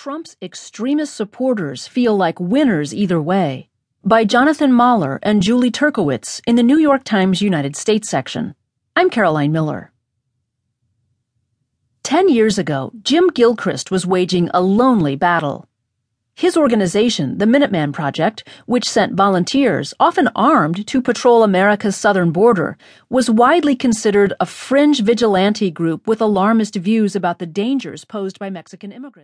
Trump's extremist supporters feel like winners either way, by Jonathan Mahler and Julie Turkewitz in the New York Times United States section. I'm Caroline Miller. Ten years ago, Jim Gilchrist was waging a lonely battle. His organization, the Minuteman Project, which sent volunteers, often armed, to patrol America's southern border, was widely considered a fringe vigilante group with alarmist views about the dangers posed by Mexican immigrants.